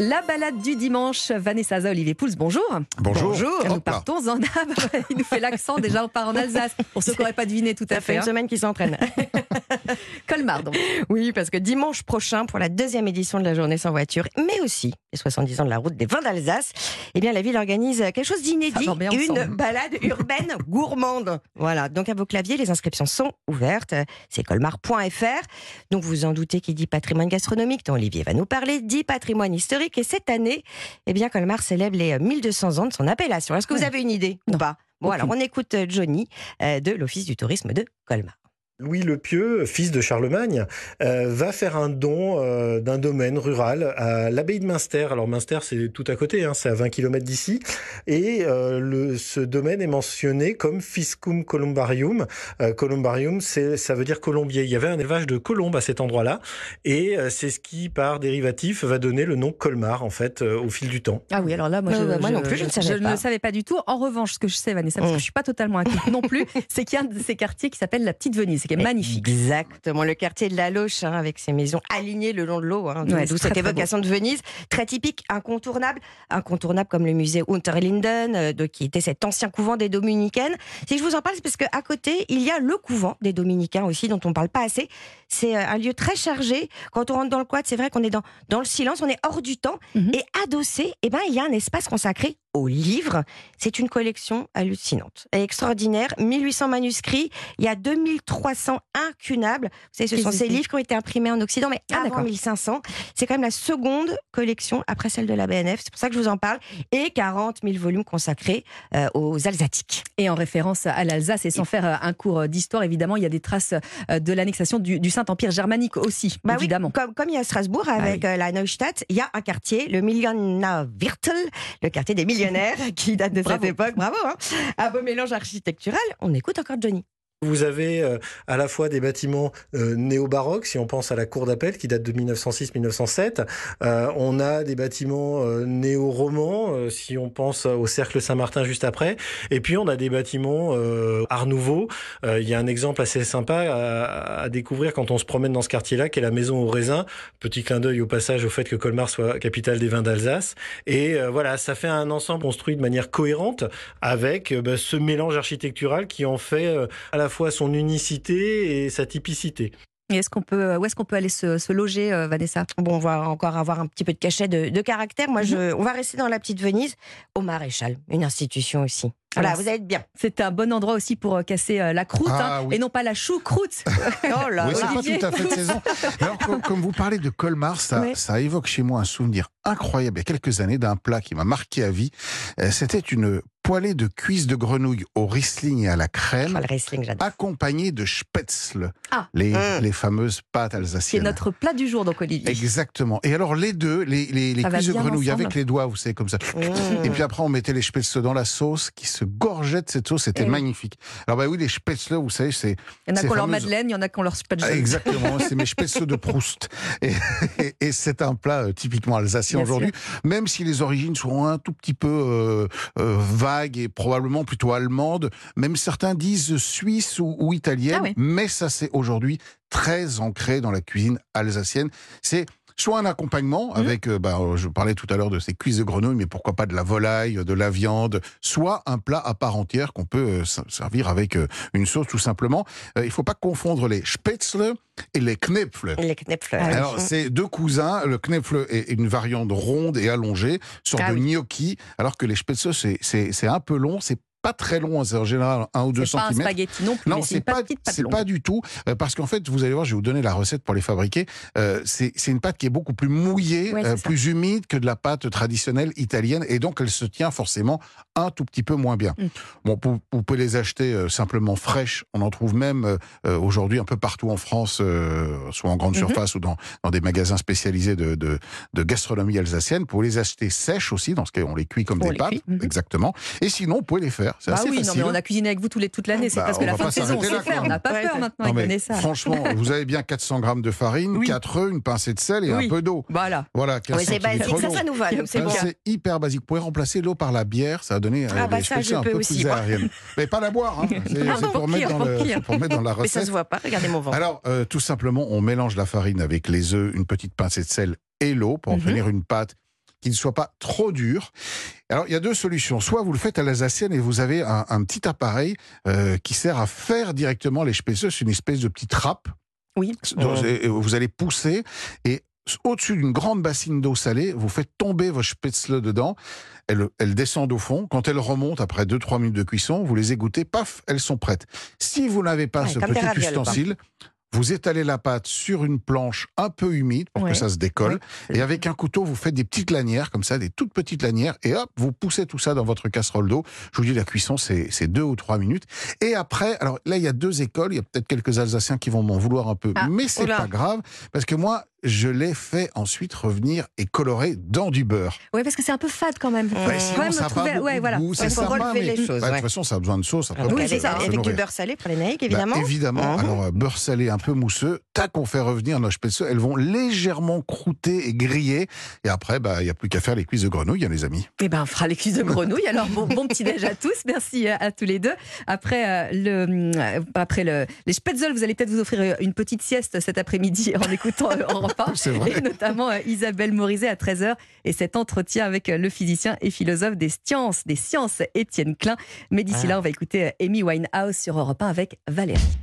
La balade du dimanche, Vanessa Za, Olivier Pouls, bonjour. Bonjour. Nous Hop là. partons en Il nous fait l'accent déjà, on part en Alsace. Pour ceux qui n'auraient pas deviné tout à Ça fait fait. une hein. semaine qu'ils s'entraînent. Colmar, donc. oui, parce que dimanche prochain, pour la deuxième édition de la journée sans voiture, mais aussi les 70 ans de la route des vins d'Alsace, eh bien, la ville organise quelque chose d'inédit, une ensemble. balade urbaine gourmande. Voilà, donc à vos claviers, les inscriptions sont ouvertes. C'est colmar.fr. Donc vous en doutez qui dit patrimoine gastronomique, dont Olivier va nous parler, dit patrimoine historique. Et cette année, eh bien, Colmar célèbre les euh, 1200 ans de son appellation. Est-ce que vous avez une idée ou pas? Bon, Aucune. alors on écoute euh, Johnny euh, de l'Office du tourisme de Colmar. Louis le Pieux, fils de Charlemagne, euh, va faire un don euh, d'un domaine rural à l'abbaye de Münster. Alors Münster, c'est tout à côté, hein, c'est à 20 km d'ici. Et euh, le, ce domaine est mentionné comme Fiscum Columbarium. Euh, columbarium, c'est, ça veut dire colombier. Il y avait un élevage de colombes à cet endroit-là. Et euh, c'est ce qui, par dérivatif, va donner le nom Colmar, en fait, euh, au fil du temps. Ah oui, alors là, moi, je, non plus, je ne savais ne pas. le savais pas du tout. En revanche, ce que je sais, Vanessa, parce que Mm. je suis pas totalement inquiète non plus, c'est qu'il y a un de ces quartiers qui s'appelle la Petite Venise, qui est magnifique. Exactement, le quartier de la Loche, hein, avec ses maisons alignées le long de l'eau, hein, d'où Ouais, c'est cette très, très évocation de Venise, très typique, incontournable, incontournable comme le musée Unterlinden, euh, de, qui était cet ancien couvent des Dominicaines. Si je vous en parle, c'est parce qu'à côté, il y a le couvent des Dominicains aussi, dont on ne parle pas assez. C'est euh, un lieu très chargé. Quand on rentre dans le quad, c'est vrai qu'on est dans, dans le silence, on est hors du temps. Mhm. Et adossé, eh ben, il y a un espace consacré aux livres. C'est une collection hallucinante et extraordinaire. 1800 manuscrits, il y a 2300 incunables. Vous savez, ce sont ces livres qui ont été imprimés en Occident, mais Ah, avant d'accord. 1500. C'est quand même la seconde collection après celle de la BNF. C'est pour ça que je vous en parle. Et 40 000 volumes consacrés euh, aux Alsatiques. Et en référence à l'Alsace, et sans faire euh, un cours d'histoire, évidemment, il y a des traces euh, de l'annexation du, du Saint-Empire germanique aussi, Bah évidemment. oui, comme, comme il y a Strasbourg avec euh, la Neustadt, il y a un quartier, le Millionaviertel, le quartier des qui date de Bravo. cette époque. Bravo. Hein un beau mélange architectural. On écoute encore Johnny. Vous avez euh, à la fois des bâtiments euh, néo-baroques, si on pense à la cour d'appel qui date de 1906-1907. Euh, on a des bâtiments néo-romans, si on pense au cercle Saint-Martin juste après. Et puis on a des bâtiments Art Nouveau. Il y a un exemple assez sympa à, à découvrir quand on se promène dans ce quartier-là, qui est la maison au raisin. Petit clin d'œil au passage au fait que Colmar soit capitale des vins d'Alsace. Et voilà, ça fait un ensemble construit de manière cohérente avec bah, ce mélange architectural qui en fait à la fois son unicité et sa typicité. Et est-ce qu'on peut, où est-ce qu'on peut aller se, se loger, euh, Vanessa? Bon, on va encore avoir un petit peu de cachet de, de caractère. Moi, Mhm. je, on va rester dans la petite Venise, au Maréchal, une institution aussi. Voilà, Alors, vous allez être bien. C'est un bon endroit aussi pour euh, casser euh, la croûte, Ah, hein, oui. et non pas la choucroute. Oh là Oui, c'est pas tout à fait de saison. Alors, comme, comme vous parlez de Colmar, ça, Oui. ça évoque chez moi un souvenir incroyable il y a quelques années d'un plat qui m'a marqué à vie. Euh, C'était une poêlée de cuisses de grenouille au Riesling et à la crème, j'adore. accompagnée de spätzle, Ah. les, Mm. les fameuses pâtes C'est alsaciennes. notre plat du jour, donc Olivier. Exactement. Et alors les deux, les, cuisses de grenouille ensemble. avec les doigts, vous savez, comme ça. Mmh. Et puis après, on mettait les spätzle dans la sauce qui se gorgeait de cette sauce. C'était Eh oui. magnifique. Alors bah oui, les spätzle, vous savez, c'est Il y en a qui ont leur madeleine, il y en a qui ont leur spatch. Ah, Exactement, c'est mes spätzle de Proust. Et, et- et c'est un plat euh, typiquement alsacien Aujourd'hui, même si les origines sont un tout petit peu euh, euh, vagues et probablement plutôt allemandes. Même certains disent suisse ou, ou italienne, Ah oui. mais ça c'est aujourd'hui très ancré dans la cuisine alsacienne. C'est soit un accompagnement Mhm. avec, euh, bah, je parlais tout à l'heure de ces cuisses de grenouille, mais pourquoi pas de la volaille, de la viande, soit un plat à part entière qu'on peut euh, servir avec euh, une sauce tout simplement. Euh, il faut pas confondre les spätzle et les knepfle. Les knepfle. Ah oui. Alors, c'est deux cousins. Le knepfle est une variante ronde et allongée, sorte Ah de oui. gnocchi, alors que les spätzle, c'est un peu long. C'est pas très long, c'est en général un ou deux C'est pas un spaghetti non plus, Non, c'est pas, petite pâte pas du tout, euh, parce qu'en fait, vous allez voir, je vais vous donner la recette pour les fabriquer. Euh, c'est une pâte qui est beaucoup plus mouillée, Ouais, euh, plus humide que de la pâte traditionnelle italienne, et donc elle se tient forcément un tout petit peu moins bien. Mm. Bon, vous, vous pouvez les acheter simplement fraîches. On en trouve même euh, aujourd'hui un peu partout en France, soit en grande Mhm. surface ou dans, dans des magasins spécialisés de, de, de gastronomie alsacienne. Vous pouvez les acheter sèches aussi, dans ce cas, on les cuit comme On des pâtes, cuit, mhm. exactement. Et sinon, vous pouvez les faire. C'est Bah assez oui, non, mais on a cuisiné avec vous tous les, toute l'année, c'est Bah, presque on la fin pas de saison, on sait faire, on n'a pas Ouais, peur maintenant Non, mais Vanessa. franchement, vous avez bien 400 grammes de farine, Oui. 4 œufs, une pincée de sel et Oui. un peu d'eau. Voilà. Voilà, 15 Oui, c'est basique, ça, ça nous va. C'est Euh, bon. Hyper basique. Vous pouvez remplacer l'eau par la bière, ça va donner euh, Ah, bah, ça, spécialités je un peu plus moi. aériennes. Mais pas la boire, hein. c'est Ah, pour, mettre dans la Mais ça recette. se voit pas, regardez mon ventre. Alors, euh, tout simplement, on mélange la farine avec les œufs, une petite pincée de sel et l'eau pour Mhm. obtenir une pâte qui ne soit pas trop dur. Alors, il y a deux solutions. Soit vous le faites à l'alsacienne et vous avez un, un petit appareil euh, qui sert à faire directement les spécieux. C'est une espèce de petite trappe. Oui. Donc, Vous allez pousser et au-dessus d'une grande bassine d'eau salée, vous faites tomber vos spätzle dedans. Elles, elles descendent au fond. Quand elles remontent après 2-3 minutes de cuisson, vous les égouttez, paf, elles sont prêtes. Si vous n'avez pas Ouais, ce petit ravioles, ustensile, vous étalez la pâte sur une planche un peu humide pour Ouais. que ça se décolle. Et avec un couteau, vous faites des petites lanières, comme ça, des toutes petites lanières. Et hop, vous poussez tout ça dans votre casserole d'eau. Je vous dis, la cuisson, c'est deux ou trois minutes. Et après, alors là, il y a deux écoles. Il y a peut-être quelques Alsaciens qui vont m'en vouloir un peu. Ah, mais c'est oula. pas grave. Parce que moi, je l'ai fait ensuite revenir et colorer dans du beurre. Oui, parce que c'est un peu fade quand même. Bah, quand sinon, même ça a trouver- ouais, de voilà. c'est faut sympa, relever mais- les choses, Bah, De toute façon, ça a besoin de sauce. Après, pour Oui, avec, c'est ça. avec du beurre salé pour les naïcs, Bah, évidemment. évidemment. Mhm. Alors, euh, beurre salé un peu mousseux. Tac, on fait revenir nos spätzle. Elles vont légèrement croûter et griller. Et après, bah, il n'y a plus qu'à faire les cuisses de grenouille, hein, les amis. Eh ben, on fera les cuisses de grenouille. Alors, bon, bon petit déj à tous. Merci à, à tous les deux. Après, euh, le, euh, après le, les spätzle, vous allez peut-être vous offrir euh, une petite sieste cet après-midi en écoutant euh, Europe 1. C'est vrai. Et notamment euh, Isabelle Morizet à 13h et cet entretien avec euh, le physicien et philosophe des sciences, des sciences, Étienne Klein. Mais d'ici Ah. là, on va écouter euh, Amy Winehouse sur Europe 1 avec Valérie.